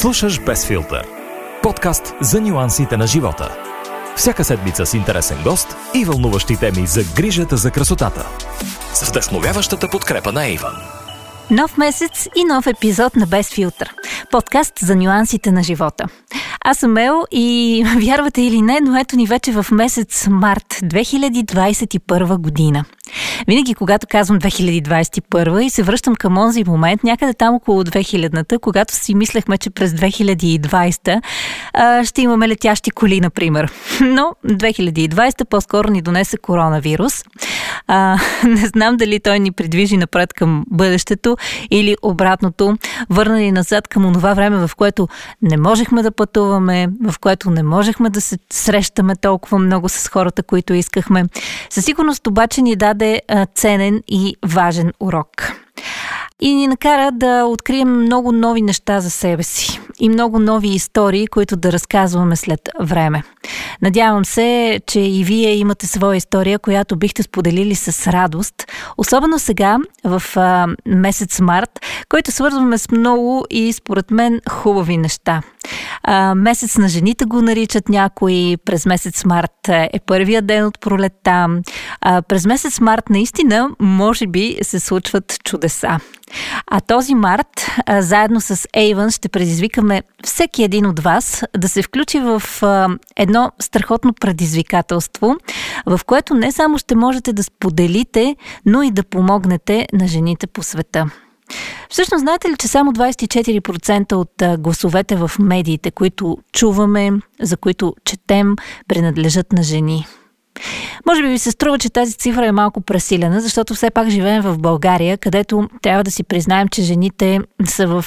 Слушаш Без филтър. Подкаст за нюансите на живота. Всяка седмица с интересен гост и вълнуващи теми за грижата за красотата. С вдъхновяващата подкрепа на Иван. Нов месец и нов епизод на Без филтър. Подкаст за нюансите на живота. Аз съм Ел и вярвате или не, но ето ни вече в месец март 2021 година. Винаги, когато казвам 2021 и се връщам към онзи момент, някъде там около 2000-та, когато си мислехме, че през 2020 а, ще имаме летящи коли, например. Но 2020 по-скоро ни донесе коронавирус. А, не знам дали той ни придвижи напред към бъдещето или обратното, върна ни назад към онова време, в което не можехме да пътуваме, в което не можехме да се срещаме толкова много с хората, които искахме. Със сигурност обаче ни даде а, ценен и важен урок и ни накара да открием много нови неща за себе си и много нови истории, които да разказваме след време. Надявам се, че и вие имате своя история, която бихте споделили с радост, особено сега в а, месец март, който свързваме с много и според мен хубави неща. Месец на жените го наричат някои. През месец март е първия ден от пролетта. През месец март наистина, може би, се случват чудеса. А този март, заедно с Ейвън, ще предизвикаме всеки един от вас да се включи в едно страхотно предизвикателство, в което не само ще можете да споделите, но и да помогнете на жените по света. Всъщност, знаете ли, че само 24% от гласовете в медиите, които чуваме, за които четем, принадлежат на жени? Може би ви се струва, че тази цифра е малко пресилена, защото все пак живеем в България, където трябва да си признаем, че жените са в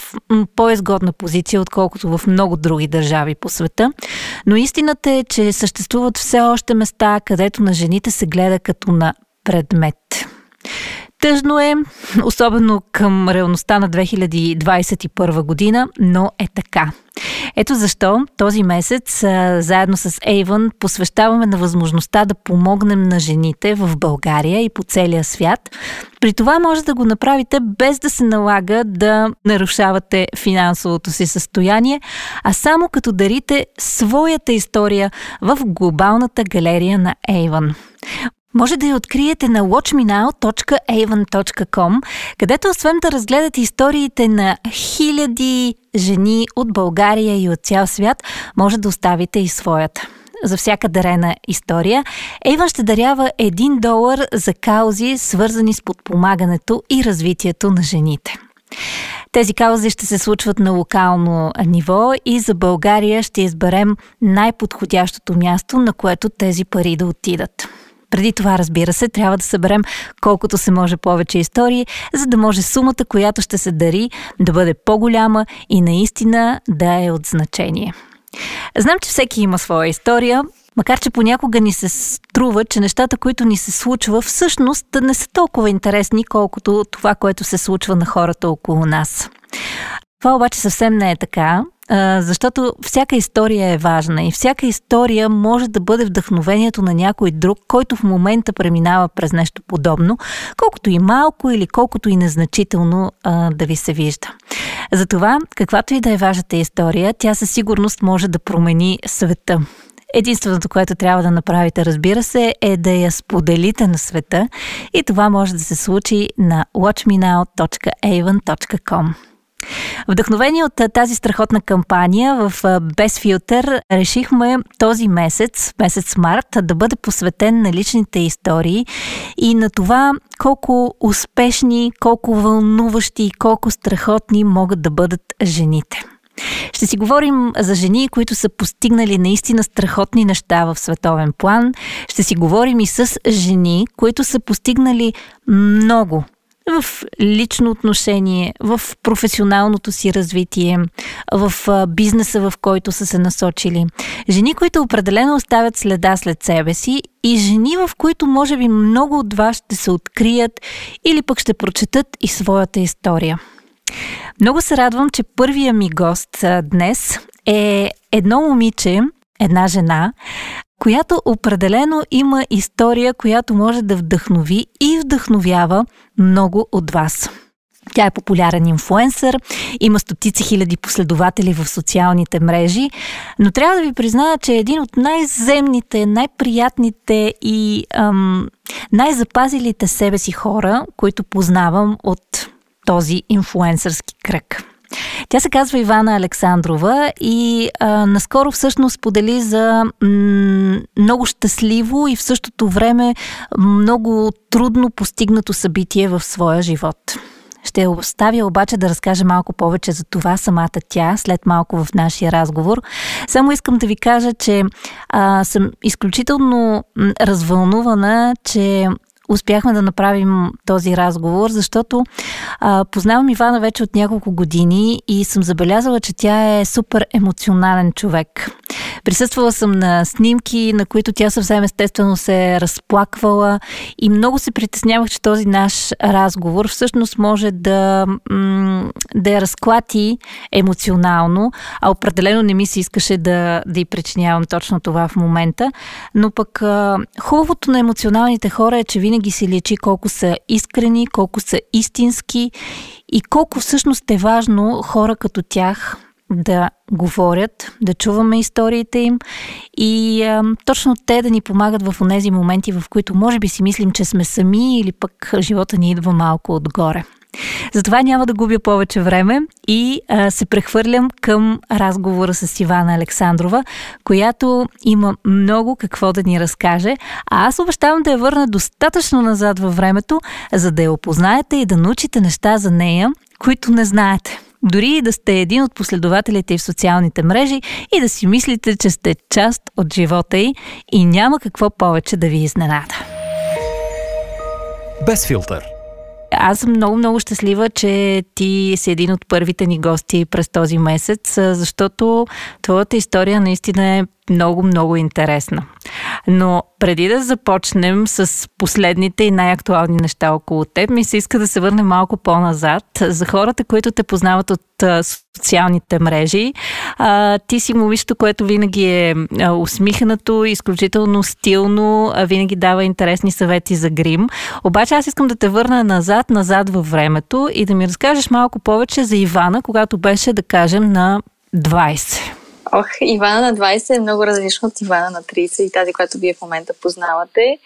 по-изгодна позиция, отколкото в много други държави по света. Но истината е, че съществуват все още места, където на жените се гледа като на предмет. Тъжно е, особено към реалността на 2021 година, но е така. Ето защо този месец, заедно с Avon, посвещаваме на възможността да помогнем на жените в България и по целия свят. При това може да го направите без да се налага да нарушавате финансовото си състояние, а само като дарите своята история в глобалната галерия на Avon. Може да я откриете на watchmenow.avon.com, където освен да разгледате историите на хиляди жени от България и от цял свят, може да оставите и своята за всяка дарена история, Ейван ще дарява 1 долар за каузи, свързани с подпомагането и развитието на жените. Тези каузи ще се случват на локално ниво и за България ще изберем най-подходящото място, на което тези пари да отидат. Преди това, разбира се, трябва да съберем колкото се може повече истории, за да може сумата, която ще се дари, да бъде по-голяма и наистина да е от значение. Знам, че всеки има своя история, макар че понякога ни се струва, че нещата, които ни се случва, всъщност не са толкова интересни, колкото това, което се случва на хората около нас. Това обаче съвсем не е така защото всяка история е важна и всяка история може да бъде вдъхновението на някой друг, който в момента преминава през нещо подобно, колкото и малко или колкото и незначително а, да ви се вижда. Затова, каквато и да е вашата история, тя със сигурност може да промени света. Единственото, което трябва да направите, разбира се, е да я споделите на света и това може да се случи на watchmenow.avon.com. Вдъхновени от тази страхотна кампания в Без филтър решихме този месец, месец март, да бъде посветен на личните истории и на това колко успешни, колко вълнуващи и колко страхотни могат да бъдат жените. Ще си говорим за жени, които са постигнали наистина страхотни неща в световен план. Ще си говорим и с жени, които са постигнали много в лично отношение, в професионалното си развитие, в бизнеса, в който са се насочили. Жени, които определено оставят следа след себе си и жени, в които може би много от вас ще се открият или пък ще прочетат и своята история. Много се радвам, че първия ми гост днес е едно момиче, една жена, която определено има история, която може да вдъхнови и вдъхновява много от вас. Тя е популярен инфуенсър, има стотици хиляди последователи в социалните мрежи, но трябва да ви призная, че е един от най-земните, най-приятните и ам, най-запазилите себе си хора, които познавам от този инфуенсърски кръг. Тя се казва Ивана Александрова и а, наскоро всъщност подели за м- много щастливо и в същото време много трудно постигнато събитие в своя живот. Ще оставя обаче да разкаже малко повече за това самата тя след малко в нашия разговор. Само искам да ви кажа, че а, съм изключително развълнувана, че успяхме да направим този разговор, защото а, познавам Ивана вече от няколко години и съм забелязала, че тя е супер емоционален човек. Присъствала съм на снимки, на които тя съвсем естествено се е разплаквала и много се притеснявах, че този наш разговор всъщност може да, да я разклати емоционално, а определено не ми се искаше да, да й причинявам точно това в момента. Но пък хубавото на емоционалните хора е, че винаги се лечи колко са искрени, колко са истински и колко всъщност е важно хора като тях да говорят, да чуваме историите им и а, точно те да ни помагат в тези моменти, в които може би си мислим, че сме сами или пък живота ни идва малко отгоре. Затова няма да губя повече време и а, се прехвърлям към разговора с Ивана Александрова, която има много какво да ни разкаже, а аз обещавам да я върна достатъчно назад във времето, за да я опознаете и да научите неща за нея, които не знаете. Дори и да сте един от последователите в социалните мрежи и да си мислите, че сте част от живота й и няма какво повече да ви изненада. Без филтър. Аз съм много-много щастлива, че ти си един от първите ни гости през този месец, защото твоята история наистина е много-много интересна. Но преди да започнем с последните и най-актуални неща около теб, ми се иска да се върнем малко по-назад. За хората, които те познават от социалните мрежи, ти си момичето, което винаги е усмихнато, изключително стилно, винаги дава интересни съвети за грим. Обаче аз искам да те върна назад, назад във времето и да ми разкажеш малко повече за Ивана, когато беше, да кажем, на 20. Ох, Ивана на 20 е много различна от Ивана на 30 и тази, която вие в момента познавате.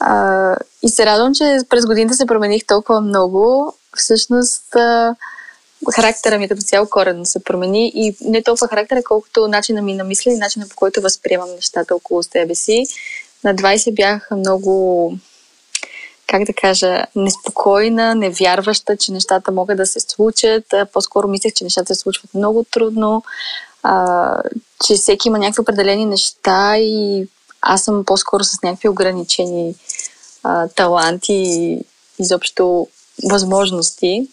А, и се радвам, че през годините се промених толкова много. Всъщност, а, характера ми като цяло коренно се промени и не толкова характера, колкото начина ми на мисля и начина по който възприемам нещата около себе си. На 20 бях много, как да кажа, неспокойна, невярваща, че нещата могат да се случат. По-скоро мислех, че нещата се случват много трудно а, че всеки има някакви определени неща и аз съм по-скоро с някакви ограничени а, таланти и изобщо възможности.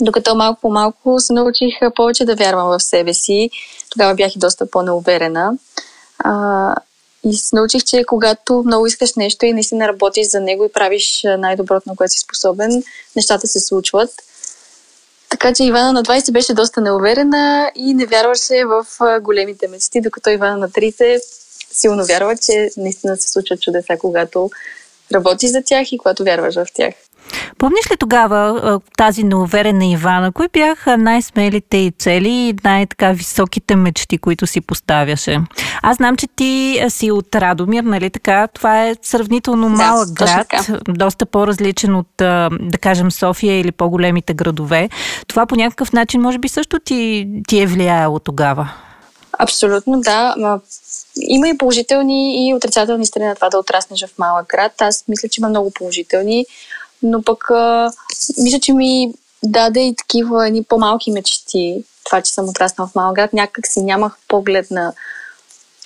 Докато малко по малко се научих повече да вярвам в себе си. Тогава бях и доста по-неуверена. А, и се научих, че когато много искаш нещо и наистина работиш за него и правиш най-доброто, на което си способен, нещата се случват. Така че Ивана на 20 беше доста неуверена и не вярваше в големите мечти, докато Ивана на 30 силно вярва, че наистина се случват чудеса, когато работиш за тях и когато вярваш в тях. Помниш ли тогава тази неуверена Ивана? Кои бяха най-смелите и цели и най-така високите мечти, които си поставяше? Аз знам, че ти си от Радомир, нали така? Това е сравнително малък да, град, доста по-различен от, да кажем, София или по-големите градове. Това по някакъв начин, може би, също ти, ти е влияло тогава. Абсолютно, да. Има и положителни и отрицателни страни на това да отраснеш в малък град. Аз мисля, че има много положителни но пък а, мисля, че ми даде и такива едни по-малки мечти. Това, че съм отраснала в малък град, някак си нямах поглед на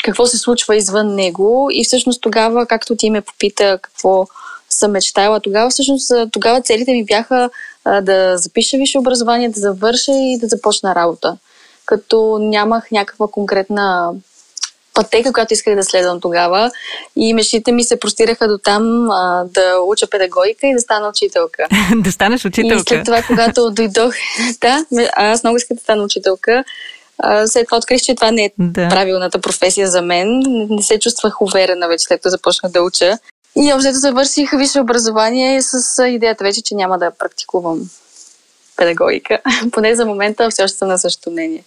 какво се случва извън него и всъщност тогава, както ти ме попита какво съм мечтала тогава, всъщност тогава целите ми бяха а, да запиша висше образование, да завърша и да започна работа. Като нямах някаква конкретна пътека, която исках да следвам тогава. И мечтите ми се простираха до там а, да уча педагогика и да стана учителка. да станеш учителка. И след това, когато дойдох, да, аз много исках да стана учителка. А, след това открих, че това не е да. правилната професия за мен. Не се чувствах уверена вече, след като започнах да уча. И общо завърших висше образование с идеята вече, че няма да практикувам педагогика. Поне за момента все още съм на същото мнение.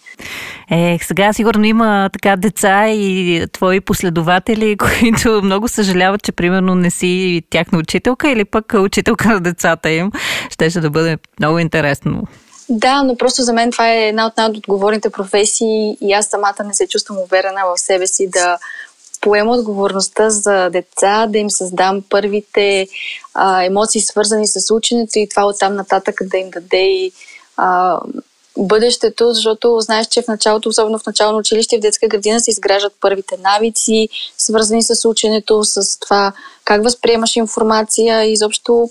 Е, сега сигурно има така деца и твои последователи, които много съжаляват, че примерно не си тяхна учителка или пък учителка на децата им. Щеше да бъде много интересно. Да, но просто за мен това е една от най-отговорните професии и аз самата не се чувствам уверена в себе си да поема отговорността за деца, да им създам първите а, емоции, свързани с ученето и това оттам нататък да им даде и а, бъдещето, защото знаеш, че в началото, особено в начално училище, в детска градина се изграждат първите навици, свързани с ученето, с това как възприемаш информация и изобщо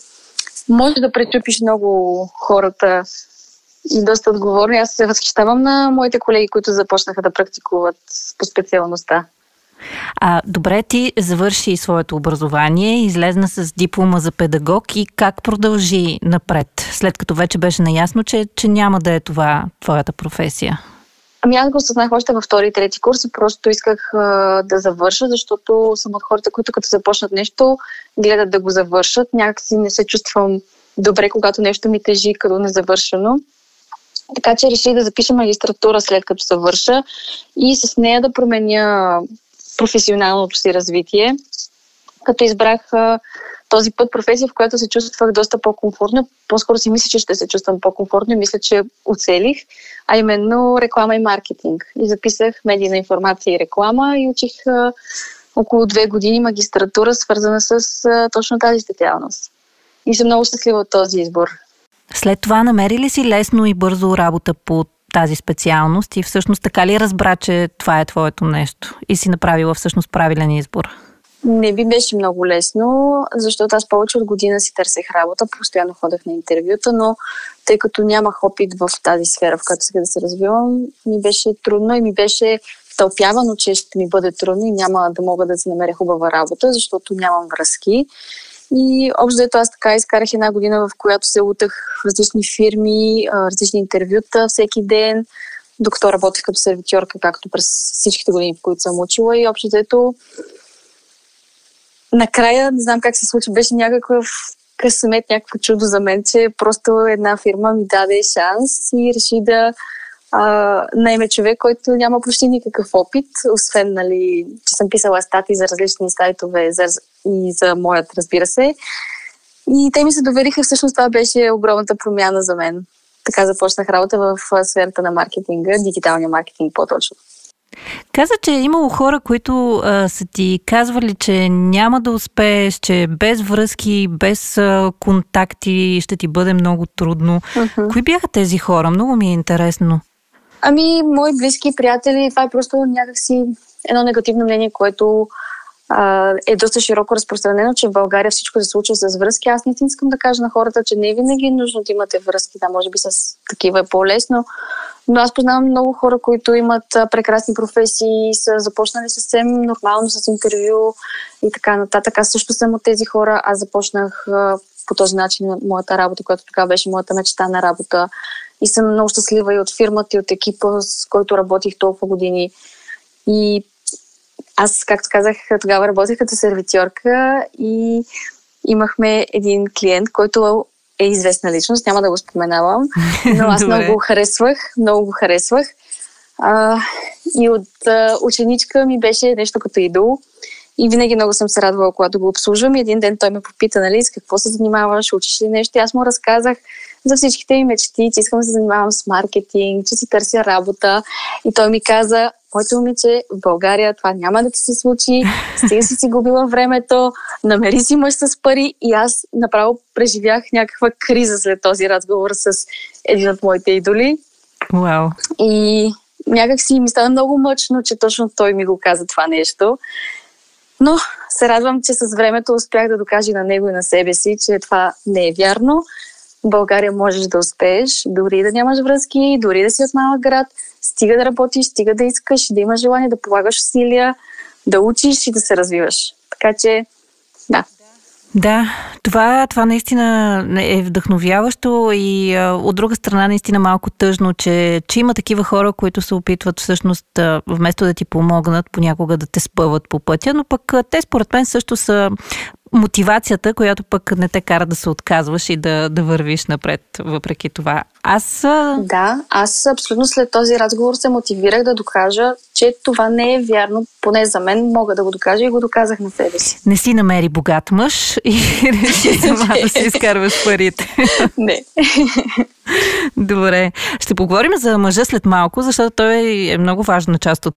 може да пречупиш много хората и доста отговорни. Аз се възхищавам на моите колеги, които започнаха да практикуват по специалността. А, добре, ти завърши своето образование, излезна с диплома за педагог и как продължи напред, след като вече беше наясно, че, че няма да е това твоята професия? Ами аз го осъзнах още във втори и трети курс и просто исках а, да завърша, защото съм от хората, които като започнат нещо, гледат да го завършат. Някакси не се чувствам добре, когато нещо ми тежи като незавършено. Така че реших да запиша магистратура след като завърша и с нея да променя професионалното си развитие, като избрах този път професия, в която се чувствах доста по-комфортно. По-скоро си мисля, че ще се чувствам по-комфортно и мисля, че оцелих, а именно реклама и маркетинг. И записах медийна информация и реклама и учих около две години магистратура, свързана с точно тази специалност. И съм много щастлива от този избор. След това намери ли си лесно и бързо работа по тази специалност и всъщност така ли разбра, че това е твоето нещо и си направила всъщност правилен избор? Не би беше много лесно, защото аз повече от година си търсех работа, постоянно ходех на интервюта, но тъй като нямах опит в тази сфера, в която сега да се развивам, ми беше трудно и ми беше тълпявано, че ще ми бъде трудно и няма да мога да си намеря хубава работа, защото нямам връзки. И общо аз така изкарах една година, в която се лутах в различни фирми, различни интервюта всеки ден, докато работех като сервитьорка, както през всичките години, в които съм учила. И общо взето накрая, не знам как се случи, беше някакъв късмет, някакво чудо за мен, че просто една фирма ми даде шанс и реши да а, найме човек, който няма почти никакъв опит, освен, нали, че съм писала статии за различни сайтове за, и за моят, разбира се. И те ми се довериха всъщност това беше огромната промяна за мен. Така започнах работа в сферата на маркетинга, дигиталния маркетинг по-точно. Каза, че е имало хора, които а, са ти казвали, че няма да успееш, че без връзки, без а, контакти ще ти бъде много трудно. Uh-huh. Кои бяха тези хора? Много ми е интересно. Ами, мои близки приятели, това е просто някакси едно негативно мнение, което а, е доста широко разпространено, че в България всичко се случва с връзки. Аз не искам да кажа на хората, че не е винаги е нужно да имате връзки. Да, може би с такива е по-лесно. Но аз познавам много хора, които имат прекрасни професии, са започнали съвсем нормално с интервю и така нататък. Аз също съм от тези хора. Аз започнах по този начин моята работа, която тогава беше моята мечта на работа. И съм много щастлива и от фирмата, и от екипа, с който работих толкова години. И аз, както казах, тогава работех като сервитьорка и имахме един клиент, който е известна личност, няма да го споменавам, но аз много го харесвах, много го харесвах. А, и от а, ученичка ми беше нещо като идол. И винаги много съм се радвала, когато го обслужвам. И един ден той ме попита, нали, с какво се занимаваш, учиш ли нещо. И аз му разказах за всичките ми мечти, че искам да се занимавам с маркетинг, че си търся работа. И той ми каза, моето момиче, в България това няма да ти се случи, стига си си губила времето, намери си мъж с пари и аз направо преживях някаква криза след този разговор с един от моите идоли. Wow. И някак си ми стана много мъчно, че точно той ми го каза това нещо. Но се радвам, че с времето успях да докажа на него и на себе си, че това не е вярно. В България можеш да успееш, дори да нямаш връзки, дори да си от малък град, стига да работиш, стига да искаш, да имаш желание да полагаш усилия, да учиш и да се развиваш. Така че, да. Да, това, това наистина е вдъхновяващо и а, от друга страна наистина малко тъжно, че, че има такива хора, които се опитват всъщност а, вместо да ти помогнат, понякога да те спъват по пътя, но пък а, те според мен също са мотивацията, която пък не те кара да се отказваш и да, да вървиш напред, въпреки това. Аз. Да, аз абсолютно след този разговор се мотивирах да докажа, че това не е вярно. Поне за мен мога да го докажа и го доказах на себе си. Не си намери богат мъж и реши сама да си изкарваш парите. Не. Добре. Ще поговорим за мъжа след малко, защото той е много важна част от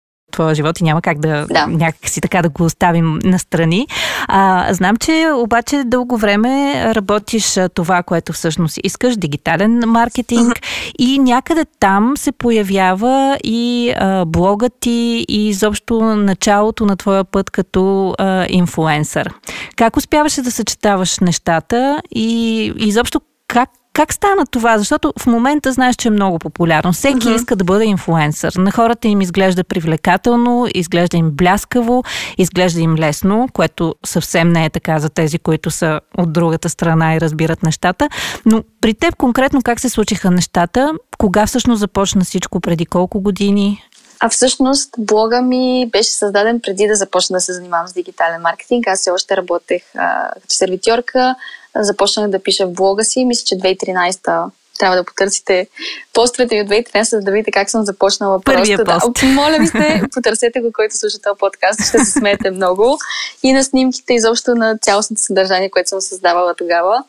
живот и няма как да, да. някакси така да го оставим настрани. А, знам, че обаче дълго време работиш това, което всъщност искаш, дигитален маркетинг uh-huh. и някъде там се появява и а, блогът ти и изобщо началото на твоя път като а, инфуенсър. Как успяваше да съчетаваш нещата и изобщо как как стана това? Защото в момента знаеш, че е много популярно. Всеки uh-huh. иска да бъде инфлуенсър. На хората им изглежда привлекателно, изглежда им бляскаво, изглежда им лесно, което съвсем не е така за тези, които са от другата страна и разбират нещата. Но при теб конкретно как се случиха нещата? Кога всъщност започна всичко? Преди колко години? А всъщност блога ми беше създаден преди да започна да се занимавам с дигитален маркетинг. Аз все още работех а, като сервитьорка, започнах да пиша в блога си. Мисля, че 2013 трябва да потърсите постовете ми от 2013, за да видите как съм започнала. Първия просто. пост. Да, моля ви се, потърсете го, който слуша този подкаст, ще се смеете много. И на снимките, изобщо на цялостното съдържание, което съм създавала тогава.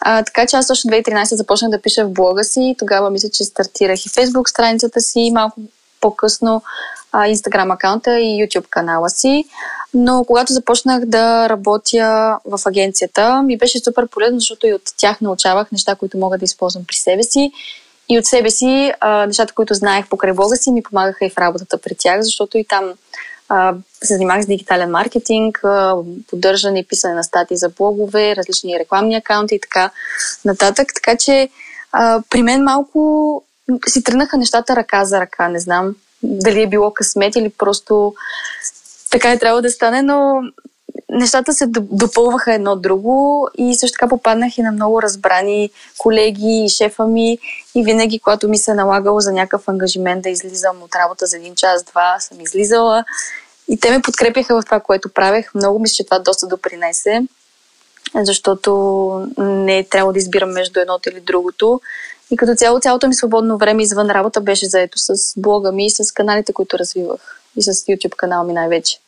А, така че аз още 2013 започнах да пиша в блога си. Тогава мисля, че стартирах и Facebook страницата си, малко по-късно Instagram акаунта и YouTube канала си. Но когато започнах да работя в агенцията, ми беше супер полезно, защото и от тях научавах неща, които мога да използвам при себе си. И от себе си, а, нещата, които знаех покрай блога си, ми помагаха и в работата при тях, защото и там а, се занимах с дигитален маркетинг, а, поддържане и писане на статии за блогове, различни рекламни акаунти и така нататък. Така че а, при мен малко си тръгнаха нещата ръка за ръка. Не знам дали е било късмет или просто така е трябвало да стане, но нещата се допълваха едно друго и също така попаднах и на много разбрани колеги и шефа ми и винаги, когато ми се е налагало за някакъв ангажимент да излизам от работа за един час, два, съм излизала и те ме подкрепяха в това, което правех. Много мисля, че това доста допринесе, защото не е трябвало да избирам между едното или другото. И като цяло, цялото ми свободно време извън работа беше заето с блога ми и с каналите, които развивах. И с YouTube канал ми най-вече.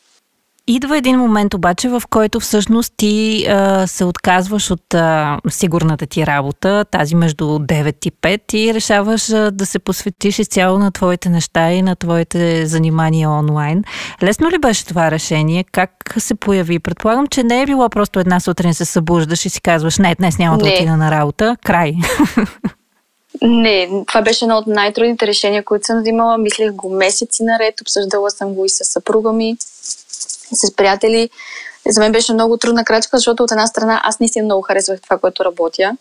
Идва един момент обаче, в който всъщност ти а, се отказваш от а, сигурната ти работа, тази между 9 и 5 и решаваш а, да се посветиш изцяло на твоите неща и на твоите занимания онлайн. Лесно ли беше това решение? Как се появи? Предполагам, че не е било просто една сутрин се събуждаш и си казваш, не, днес няма да отида на работа. Край. Не, това беше едно от най-трудните решения, които съм взимала. Мислех го месеци наред, обсъждала съм го и с съпруга ми, и с приятели. За мен беше много трудна крачка, защото от една страна аз наистина много харесвах това, което работя,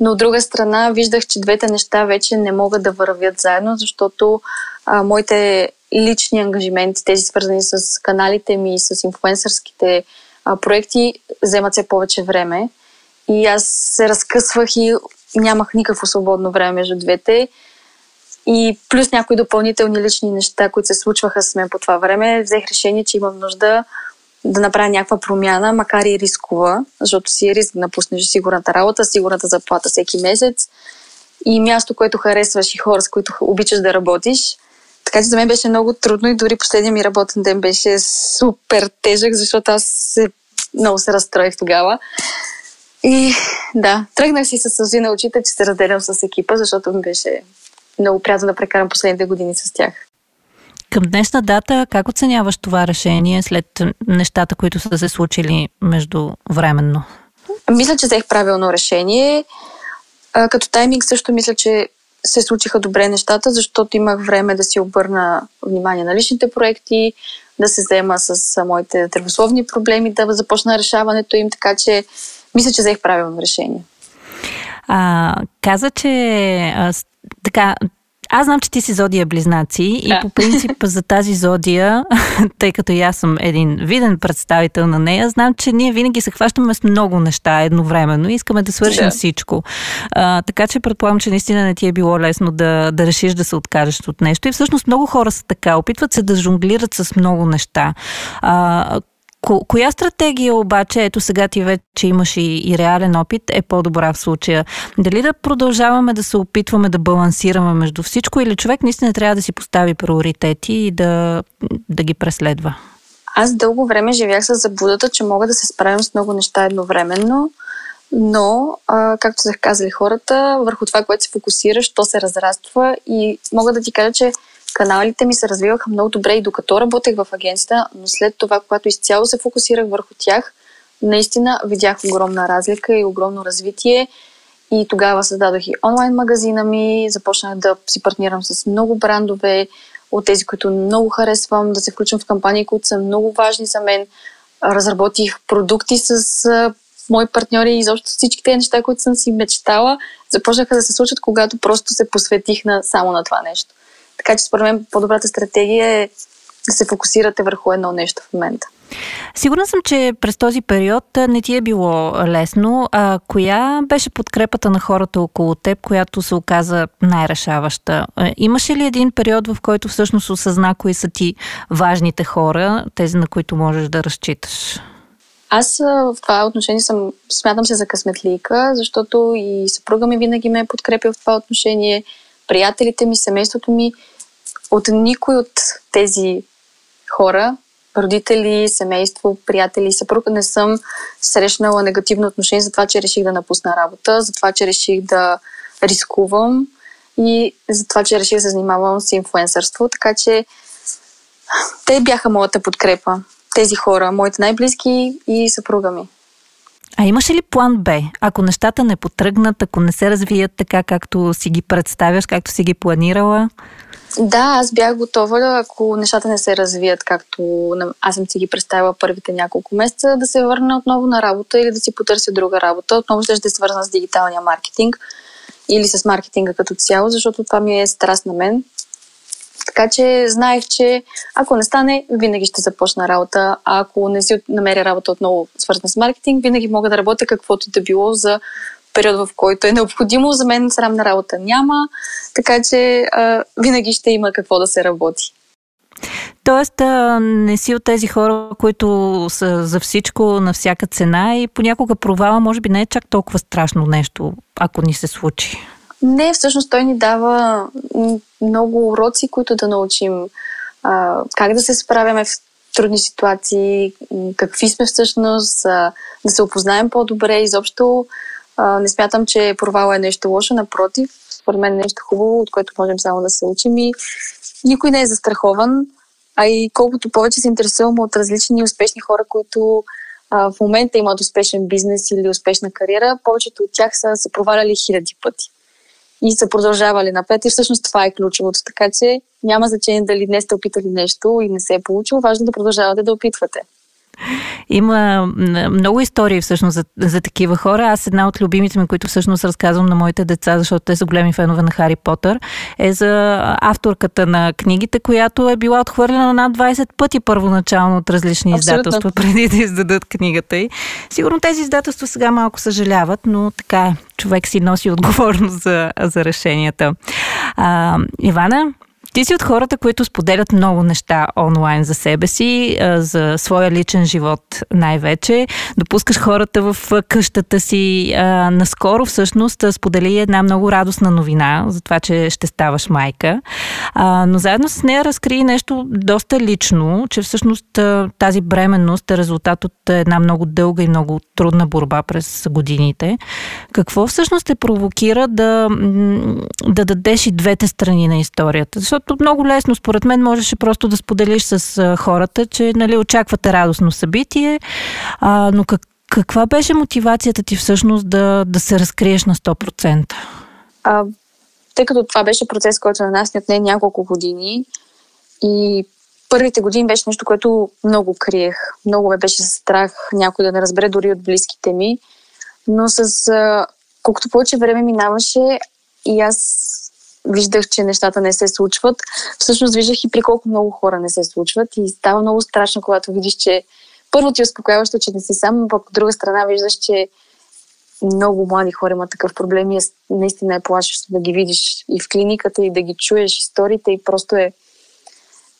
но от друга страна виждах, че двете неща вече не могат да вървят заедно, защото а, моите лични ангажименти, тези свързани с каналите ми и с инфлуенсърските а, проекти, вземат все повече време. И аз се разкъсвах и нямах никакво свободно време между двете. И плюс някои допълнителни лични неща, които се случваха с мен по това време, взех решение, че имам нужда да направя някаква промяна, макар и рискова, защото си е риск да напуснеш сигурната работа, сигурната заплата всеки месец и място, което харесваш и хора, с които обичаш да работиш. Така че за мен беше много трудно и дори последния ми работен ден беше супер тежък, защото аз се, много се разстроих тогава. И да, тръгнах си с сълзи на очите, че се разделям с екипа, защото ми беше много приятно да прекарам последните години с тях. Към днешна дата, как оценяваш това решение след нещата, които са се случили междувременно? Мисля, че взех правилно решение. Като тайминг също мисля, че се случиха добре нещата, защото имах време да си обърна внимание на личните проекти, да се взема с моите здравословни проблеми, да започна решаването им, така че мисля, че взех правилно решение. А, каза, че а, така, аз знам, че ти си зодия близнаци да. и по принцип за тази зодия, тъй като и аз съм един виден представител на нея, знам, че ние винаги се хващаме с много неща едновременно и искаме да свършим да. всичко. А, така че предполагам, че наистина не ти е било лесно да, да решиш да се откажеш от нещо. И всъщност много хора са така, опитват се да жонглират с много неща. А, Ко, коя стратегия обаче, ето сега ти вече имаш и, и реален опит, е по-добра в случая? Дали да продължаваме да се опитваме да балансираме между всичко или човек наистина трябва да си постави приоритети и да, да ги преследва? Аз дълго време живях с заблудата, че мога да се справям с много неща едновременно, но, а, както са казали хората, върху това, което се фокусираш, то се разраства и мога да ти кажа, че каналите ми се развиваха много добре и докато работех в агенцията, но след това, когато изцяло се фокусирах върху тях, наистина видях огромна разлика и огромно развитие. И тогава създадох и онлайн магазина ми, започнах да си партнирам с много брандове, от тези, които много харесвам, да се включвам в кампании, които са много важни за мен. Разработих продукти с мои партньори и изобщо всички тези неща, които съм си мечтала, започнаха да се случат, когато просто се посветих на, само на това нещо. Така че според мен по-добрата стратегия е да се фокусирате върху едно нещо в момента. Сигурна съм, че през този период не ти е било лесно. А коя беше подкрепата на хората около теб, която се оказа най-решаваща? Имаше ли един период, в който всъщност осъзна кои са ти важните хора, тези на които можеш да разчиташ? Аз в това отношение съм, смятам се за късметлийка, защото и съпруга ми винаги ме е подкрепил в това отношение, приятелите ми, семейството ми. От никой от тези хора родители, семейство, приятели, съпруг не съм срещнала негативно отношение за това, че реших да напусна работа, за това, че реших да рискувам и за това, че реших да се занимавам с инфуенсърство. Така че те бяха моята подкрепа. Тези хора, моите най-близки и съпруга ми. А имаш ли план Б? Ако нещата не потръгнат, ако не се развият така, както си ги представяш, както си ги планирала? Да, аз бях готова, ако нещата не се развият както аз съм си ги представила първите няколко месеца, да се върна отново на работа или да си потърся друга работа. Отново ще е свързана с дигиталния маркетинг или с маркетинга като цяло, защото това ми е страст на мен. Така че знаех, че ако не стане, винаги ще започна работа. А ако не си намеря работа отново свързана с маркетинг, винаги мога да работя каквото да било за период, в който е необходимо. За мен срамна работа няма, така че а, винаги ще има какво да се работи. Тоест, а, не си от тези хора, които са за всичко на всяка цена и понякога провала може би не е чак толкова страшно нещо, ако ни се случи. Не, всъщност той ни дава много уроци, които да научим. А, как да се справяме в трудни ситуации, какви сме всъщност, а, да се опознаем по-добре, изобщо а, не смятам, че провал е нещо лошо, напротив, според мен е нещо хубаво, от което можем само да се учим и никой не е застрахован, а и колкото повече се интересувам от различни успешни хора, които а, в момента имат успешен бизнес или успешна кариера, повечето от тях са се проваляли хиляди пъти и са продължавали напред и всъщност това е ключовото. Така че няма значение дали днес сте опитали нещо и не се е получило, важно е да продължавате да опитвате. Има много истории всъщност за, за такива хора. Аз една от любимите ми, които всъщност разказвам на моите деца, защото те са големи фенове на Хари Потър, е за авторката на книгите, която е била отхвърлена над 20 пъти първоначално от различни Абсолютно. издателства, преди да издадат книгата й. Сигурно тези издателства сега малко съжаляват, но така е. Човек си носи отговорност за, за решенията. А, Ивана, ти си от хората, които споделят много неща онлайн за себе си, за своя личен живот най-вече. Допускаш хората в къщата си. Наскоро всъщност сподели една много радостна новина за това, че ще ставаш майка. Но заедно с нея разкри нещо доста лично, че всъщност тази бременност е резултат от една много дълга и много трудна борба през годините. Какво всъщност те провокира да, да дадеш и двете страни на историята? Защото защото много лесно, според мен, можеше просто да споделиш с хората, че нали, очаквате радостно събитие, а, но как, каква беше мотивацията ти всъщност да, да се разкриеш на 100%? А, тъй като това беше процес, който на нас ни отне няколко години и първите години беше нещо, което много криех. Много ме беше страх някой да не разбере дори от близките ми. Но с колкото повече време минаваше и аз виждах, че нещата не се случват. Всъщност виждах и при колко много хора не се случват и става много страшно, когато видиш, че първо ти успокояващо, че не си сам, пък от друга страна виждаш, че много млади хора имат такъв проблем и е, наистина е плашещо да ги видиш и в клиниката и да ги чуеш историите и просто е...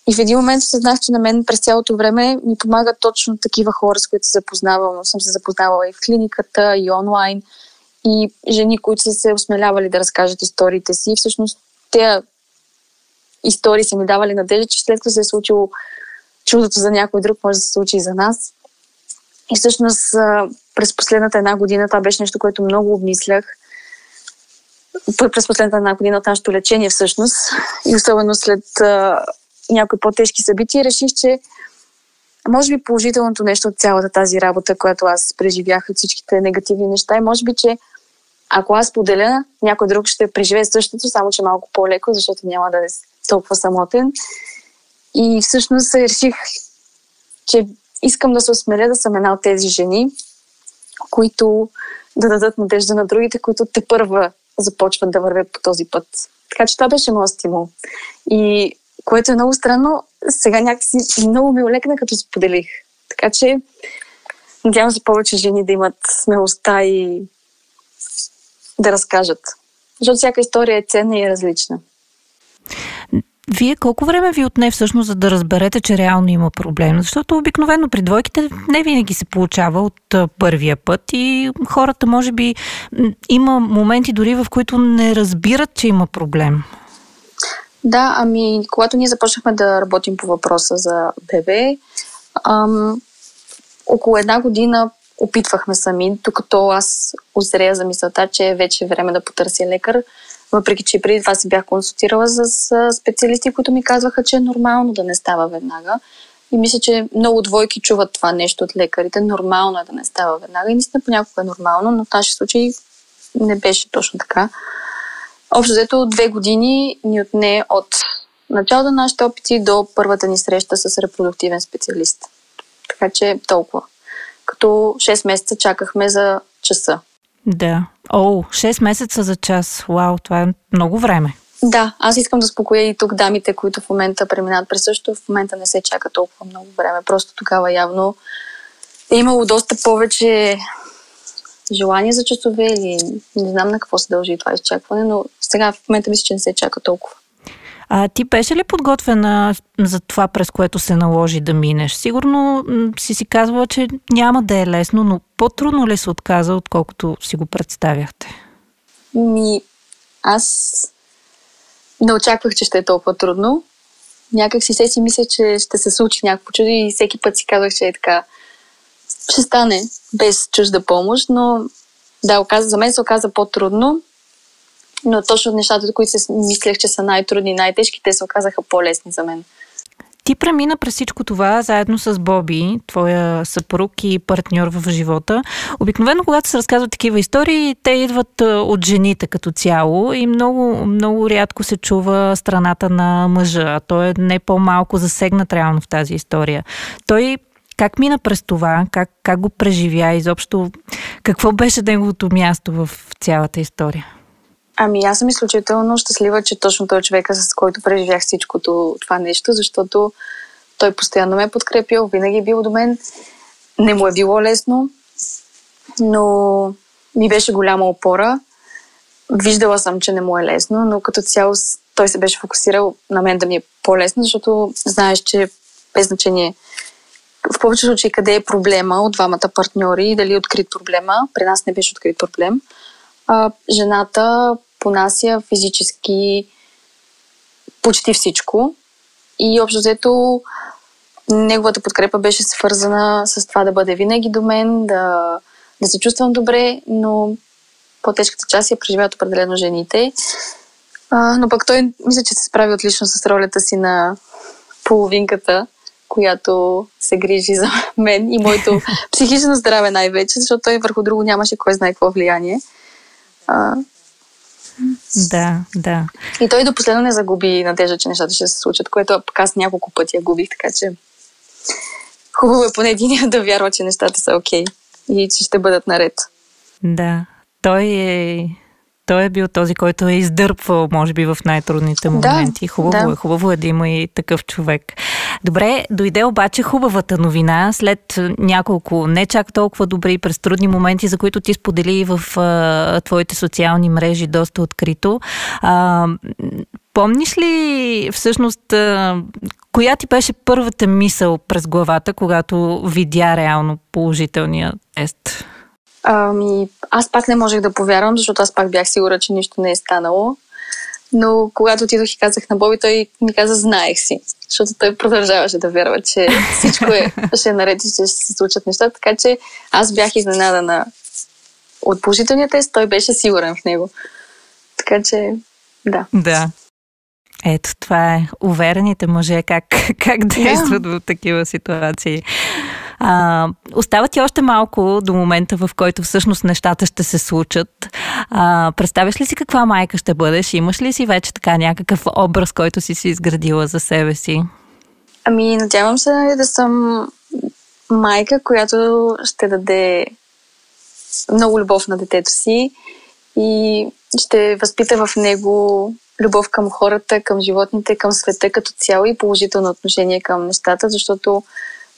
И в един момент осъзнах, че на мен през цялото време ми помагат точно такива хора, с които се запознавам. Съм се запознавала и в клиниката, и онлайн, и жени, които са се осмелявали да разкажат историите си. Всъщност те истории са ми давали надежда, че след като се е случило чудото за някой друг, може да се случи и за нас. И всъщност през последната една година това беше нещо, което много обмислях. През последната една година от нашето лечение всъщност. И особено след някои по-тежки събития, реших, че може би положителното нещо от цялата тази работа, която аз преживях от всичките негативни неща, и може би, че ако аз поделя, някой друг ще преживее същото, само че малко по-леко, защото няма да е толкова самотен. И всъщност реших, че искам да се осмеля да съм една от тези жени, които да дадат надежда на другите, които те първа започват да вървят по този път. Така че това беше моят стимул. И което е много странно, сега някакси много ми олекна, като споделих. Така че надявам се повече жени да имат смелостта и да разкажат. Защото всяка история е ценна и е различна. Вие колко време ви отне всъщност, за да разберете, че реално има проблем? Защото обикновено при двойките не винаги се получава от първия път и хората, може би, има моменти дори в които не разбират, че има проблем. Да, ами, когато ние започнахме да работим по въпроса за бебе, ам, около една година опитвахме сами, докато аз озрея за мисълта, че е вече време да потърся лекар, въпреки че преди това си бях консултирала с специалисти, които ми казваха, че е нормално да не става веднага. И мисля, че много двойки чуват това нещо от лекарите. Нормално е да не става веднага. И наистина понякога е нормално, но в нашия случай не беше точно така. Общо взето две години ни отне от началото на нашите опити до първата ни среща с репродуктивен специалист. Така че толкова. Като 6 месеца чакахме за часа. Да. О, 6 месеца за час. Вау, това е много време. Да, аз искам да спокоя и тук дамите, които в момента преминават през същото. В момента не се чака толкова много време. Просто тогава явно е имало доста повече желание за часове или не знам на какво се дължи това изчакване, но сега в момента мисля, че не се чака толкова. А ти беше ли подготвена за това, през което се наложи да минеш? Сигурно си си казвала, че няма да е лесно, но по-трудно ли се отказа, отколкото си го представяхте? Ми, аз не очаквах, че ще е толкова трудно. Някак си се си мисля, че ще се случи някакво чудо и всеки път си казвах, че е така. Ще стане без чужда помощ, но да, оказа, за мен се оказа по-трудно но точно нещата, които се мислех, че са най-трудни, най-тежки, те се оказаха по-лесни за мен. Ти премина през всичко това заедно с Боби, твоя съпруг и партньор в живота. Обикновено, когато се разказват такива истории, те идват от жените като цяло и много, много рядко се чува страната на мъжа. А той е не по-малко засегнат реално в тази история. Той как мина през това? Как, как го преживя изобщо? Какво беше неговото място в цялата история? Ами аз съм изключително щастлива, че точно той е човека, с който преживях всичкото това нещо, защото той постоянно ме е подкрепил, винаги е бил до мен. Не му е било лесно, но ми беше голяма опора. Виждала съм, че не му е лесно, но като цяло той се беше фокусирал на мен да ми е по-лесно, защото знаеш, че без значение в повечето случаи къде е проблема от двамата партньори и дали е открит проблема. При нас не беше открит проблем а, жената понася физически почти всичко. И общо взето неговата подкрепа беше свързана с това да бъде винаги до мен, да, да се чувствам добре, но по-тежката част я преживяват определено жените. А, но пък той мисля, че се справи отлично с ролята си на половинката, която се грижи за мен и моето психично здраве най-вече, защото той върху друго нямаше кой знае какво влияние. А, да, да. И той до последно не загуби надежда, че нещата ще се случат, което пък аз няколко пъти я губих, така че хубаво е поне един да вярва, че нещата са окей okay и че ще бъдат наред. Да, той е той е бил този, който е издърпвал, може би, в най-трудните моменти. Да, хубаво да. е, хубаво е да има и такъв човек. Добре, дойде обаче хубавата новина след няколко не чак толкова добри през трудни моменти, за които ти сподели в а, твоите социални мрежи доста открито. А, помниш ли всъщност коя ти беше първата мисъл през главата, когато видя реално положителния тест? Ами, аз пак не можех да повярвам, защото аз пак бях сигурна, че нищо не е станало. Но когато отидох и казах на Боби, той ми каза, знаех си. Защото той продължаваше да вярва, че всичко е, ще е наред и ще се случат неща. Така че аз бях изненадана от положителния тест, той беше сигурен в него. Така че, да. Да. Ето, това е уверените мъже как, как действат да. в такива ситуации. А, остава ти още малко до момента, в който всъщност нещата ще се случат. А, представяш ли си каква майка ще бъдеш? Имаш ли си вече така някакъв образ, който си си изградила за себе си? Ами, надявам се да съм майка, която ще даде много любов на детето си и ще възпита в него любов към хората, към животните, към света като цяло и положително отношение към нещата, защото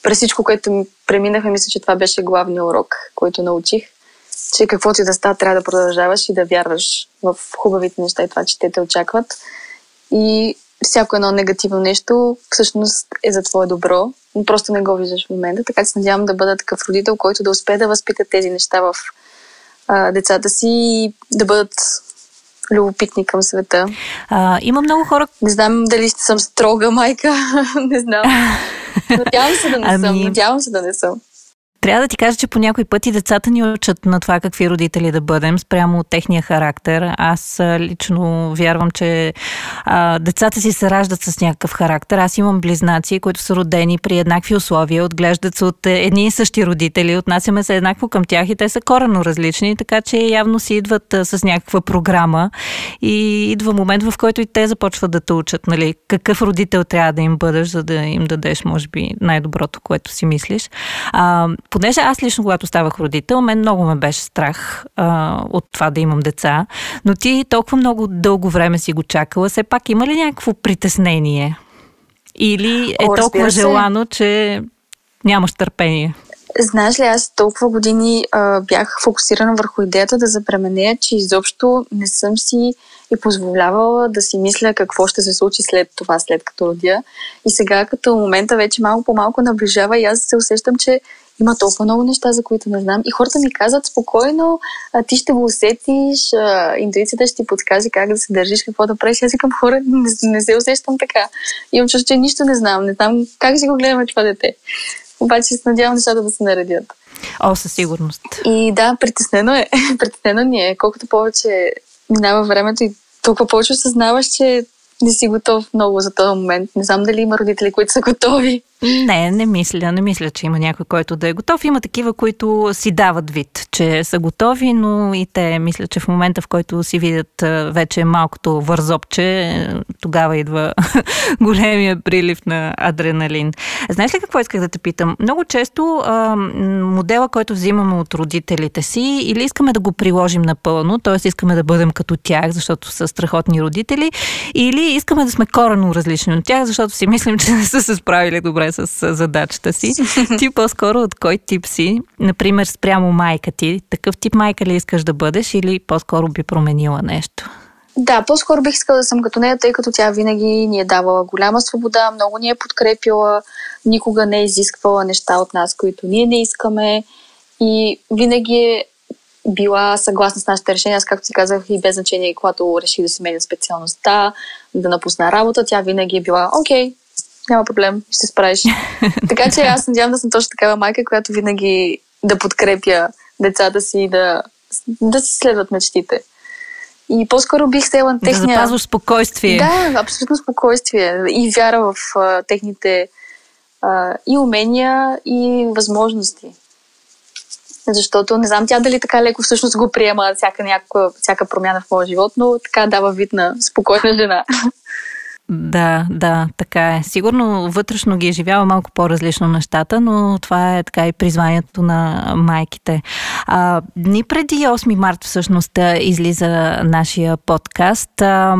през всичко, което ми преминахме, мисля, че това беше главният урок, който научих, че каквото и да става, трябва да продължаваш и да вярваш в хубавите неща и това, че те те очакват. И всяко едно негативно нещо всъщност е за твое добро, просто не го виждаш в момента. Така че се надявам да бъда такъв родител, който да успее да възпита тези неща в а, децата си и да бъдат любопитни към света. А, има много хора. Не знам дали съм строга майка, не знам. Надявам се да не ами... съм. Надявам се да не съм. Трябва да ти кажа, че по някои пъти децата ни учат на това какви родители да бъдем спрямо от техния характер. Аз лично вярвам, че а, децата си се раждат с някакъв характер. Аз имам близнаци, които са родени при еднакви условия, отглеждат се от едни и същи родители, отнасяме се еднакво към тях и те са корено различни, така че явно си идват а, с някаква програма и идва момент, в който и те започват да те учат, нали, какъв родител трябва да им бъдеш, за да им дадеш, може би, най-доброто, което си мислиш. А, понеже аз лично, когато ставах родител, мен много ме беше страх а, от това да имам деца, но ти толкова много дълго време си го чакала, все пак има ли някакво притеснение? Или е О, толкова се. желано, че нямаш търпение? Знаеш ли, аз толкова години а, бях фокусирана върху идеята да запременея, че изобщо не съм си и позволявала да си мисля какво ще се случи след това, след като родя. И сега, като момента вече малко по малко наближава и аз се усещам, че има толкова много неща, за които не знам. И хората ми казват спокойно, а, ти ще го усетиш, а, интуицията ще ти подскаже как да се държиш, какво да правиш. Аз към хора не, не се усещам така. Имам чувство, че нищо не знам. Не знам как си го гледаме това дете. Обаче се надявам нещата да се наредят. О, със сигурност. И да, притеснено е. притеснено ни е. Колкото повече минава времето и толкова повече осъзнаваш, че не си готов много за този момент. Не знам дали има родители, които са готови. Не, не мисля. Не мисля, че има някой, който да е готов. Има такива, които си дават вид, че са готови, но и те мисля, че в момента, в който си видят вече малкото вързопче, тогава идва големия прилив на адреналин. Знаеш ли какво исках да те питам? Много често а, модела, който взимаме от родителите си, или искаме да го приложим напълно, т.е. искаме да бъдем като тях, защото са страхотни родители, или искаме да сме корено различни от тях, защото си мислим, че не са се справили добре с задачата си. ти по-скоро от кой тип си? Например, спрямо майка ти. Такъв тип майка ли искаш да бъдеш или по-скоро би променила нещо? Да, по-скоро бих искала да съм като нея, тъй като тя винаги ни е давала голяма свобода, много ни е подкрепила, никога не е изисквала неща от нас, които ние не искаме и винаги е била съгласна с нашите решения. Аз, както си казах, и без значение, когато реши да сменя специалността, да напусна работа, тя винаги е била, окей, няма проблем, ще се справиш. така че аз надявам да съм точно такава майка, която винаги да подкрепя децата си и да, да си следват мечтите. И по-скоро бих села техния... Да запазваш спокойствие. Да, абсолютно спокойствие и вяра в а, техните а, и умения, и възможности. Защото не знам тя дали така леко всъщност го приема всяка, някаква, всяка промяна в моя живот, но така дава вид на спокойна жена. Да, да, така е. Сигурно вътрешно ги е живяла малко по-различно нещата, но това е така и призванието на майките. А, дни преди 8 март всъщност излиза нашия подкаст. А,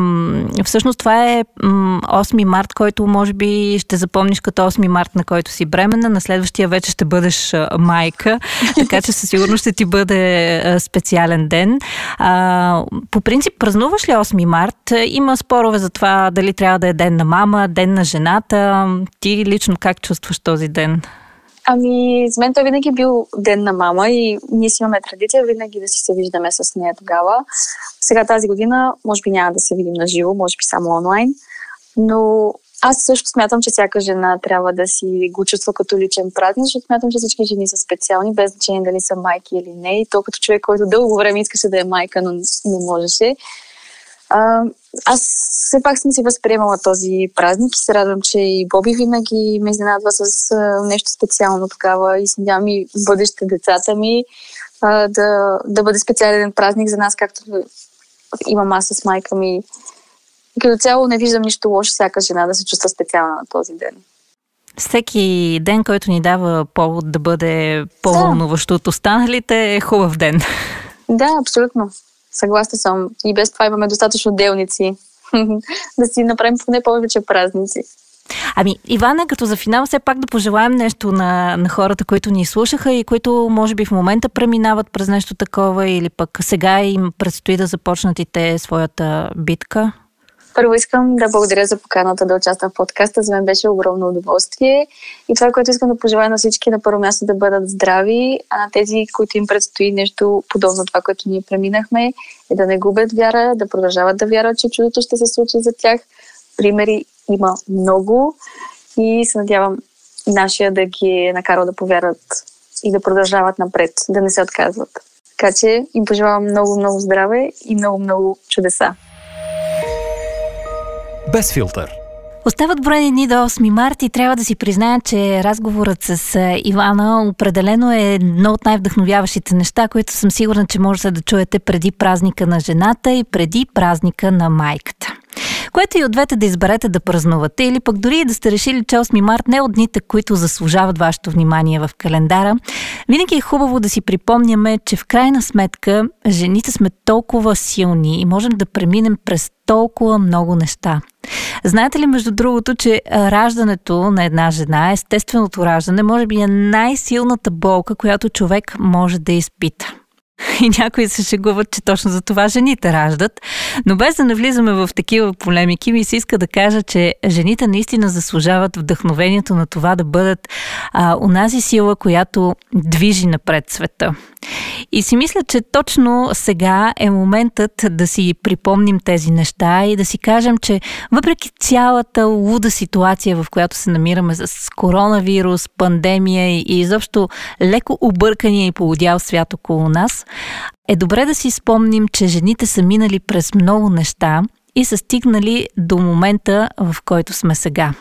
всъщност това е 8 март, който може би ще запомниш като 8 март, на който си бременна. На следващия вече ще бъдеш майка, така че със сигурност ще ти бъде специален ден. А, по принцип, празнуваш ли 8 март? Има спорове за това дали трябва да е ден на мама, ден на жената. Ти лично как чувстваш този ден? Ами, за мен той винаги е бил ден на мама и ние си имаме традиция винаги да си се виждаме с нея тогава. Сега тази година, може би няма да се видим на живо, може би само онлайн, но аз също смятам, че всяка жена трябва да си го чувства като личен празник, защото смятам, че всички жени са специални, без значение дали са майки или не. И то като човек, който дълго време искаше да е майка, но не можеше. А, аз все пак съм си възприемала този празник и се радвам, че и Боби винаги ме изненадва с а, нещо специално тогава и се надявам и бъдеще децата ми а, да, да бъде специален празник за нас, както имам аз с майка ми като цяло не виждам нищо лошо всяка жена да се чувства специална на този ден. Всеки ден, който ни дава повод да бъде по-вълнуващ от останалите, е хубав ден. Да, абсолютно. Съгласна съм. И без това имаме достатъчно делници. да си направим поне повече празници. Ами, Ивана, като за финал, все пак да пожелаем нещо на, на хората, които ни слушаха и които може би в момента преминават през нещо такова или пък сега им предстои да започнат и те своята битка. Първо искам да благодаря за поканата да участвам в подкаста. За мен беше огромно удоволствие. И това, което искам да пожелая на всички, на първо място да бъдат здрави, а на тези, които им предстои нещо подобно това, което ние преминахме, е да не губят вяра, да продължават да вярват, че чудото ще се случи за тях. Примери има много и се надявам нашия да ги е накарал да повярват и да продължават напред, да не се отказват. Така че им пожелавам много, много здраве и много, много чудеса без филтър. Остават броени дни до 8 марта и трябва да си призная, че разговорът с Ивана определено е едно от най-вдъхновяващите неща, които съм сигурна, че можете да чуете преди празника на жената и преди празника на майката. Което и от двете да изберете да празнувате или пък дори да сте решили, че 8 март не е от дните, които заслужават вашето внимание в календара, винаги е хубаво да си припомняме, че в крайна сметка жените сме толкова силни и можем да преминем през толкова много неща. Знаете ли, между другото, че раждането на една жена, естественото раждане, може би е най-силната болка, която човек може да изпита. И някои се шегуват, че точно за това жените раждат. Но без да навлизаме в такива полемики, ми се иска да кажа, че жените наистина заслужават вдъхновението на това да бъдат а, унази сила, която движи напред света. И си мисля, че точно сега е моментът да си припомним тези неща и да си кажем, че въпреки цялата луда ситуация, в която се намираме с коронавирус, пандемия и изобщо леко объркания и полудял свят около нас, е добре да си спомним, че жените са минали през много неща и са стигнали до момента, в който сме сега.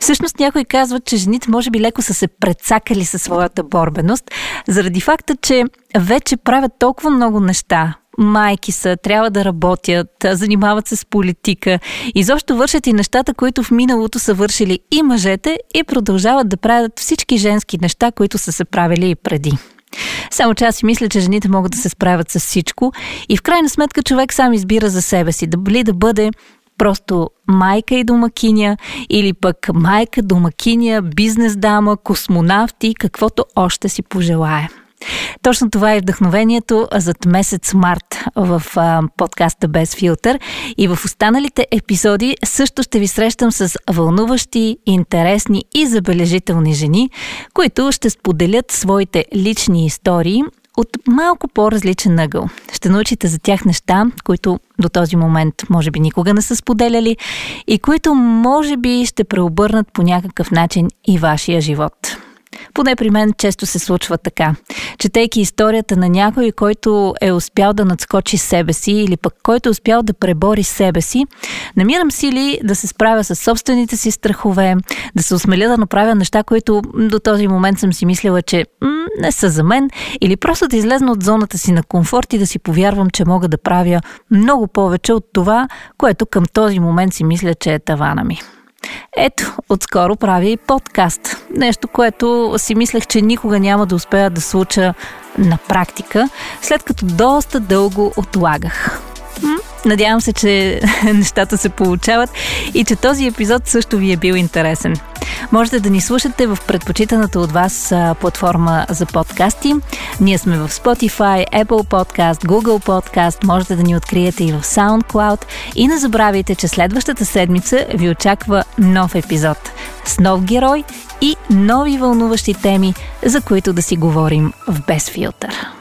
Всъщност някой казва, че жените може би леко са се прецакали със своята борбеност, заради факта, че вече правят толкова много неща, майки са, трябва да работят, занимават се с политика. Изобщо вършат и нещата, които в миналото са вършили и мъжете и продължават да правят всички женски неща, които са се правили и преди. Само че аз си мисля, че жените могат да се справят с всичко и в крайна сметка човек сам избира за себе си, дали да бъде просто майка и домакиня или пък майка, домакиня, бизнес дама, космонавт и каквото още си пожелае. Точно това е вдъхновението зад месец март в а, подкаста Без филтър. И в останалите епизоди също ще ви срещам с вълнуващи, интересни и забележителни жени, които ще споделят своите лични истории от малко по-различен ъгъл. Ще научите за тях неща, които до този момент може би никога не са споделяли и които може би ще преобърнат по някакъв начин и вашия живот. Поне при мен често се случва така. Четейки историята на някой, който е успял да надскочи себе си или пък който е успял да пребори себе си, намирам сили да се справя с собствените си страхове, да се осмеля да направя неща, които до този момент съм си мислила, че м- не са за мен, или просто да излезна от зоната си на комфорт и да си повярвам, че мога да правя много повече от това, което към този момент си мисля, че е тавана ми. Ето, отскоро правя и подкаст. Нещо, което си мислех, че никога няма да успея да случа на практика, след като доста дълго отлагах. Надявам се, че нещата се получават и че този епизод също ви е бил интересен. Можете да ни слушате в предпочитаната от вас платформа за подкасти. Ние сме в Spotify, Apple Podcast, Google Podcast. Можете да ни откриете и в SoundCloud. И не забравяйте, че следващата седмица ви очаква нов епизод с нов герой и нови вълнуващи теми, за които да си говорим в Без филтър.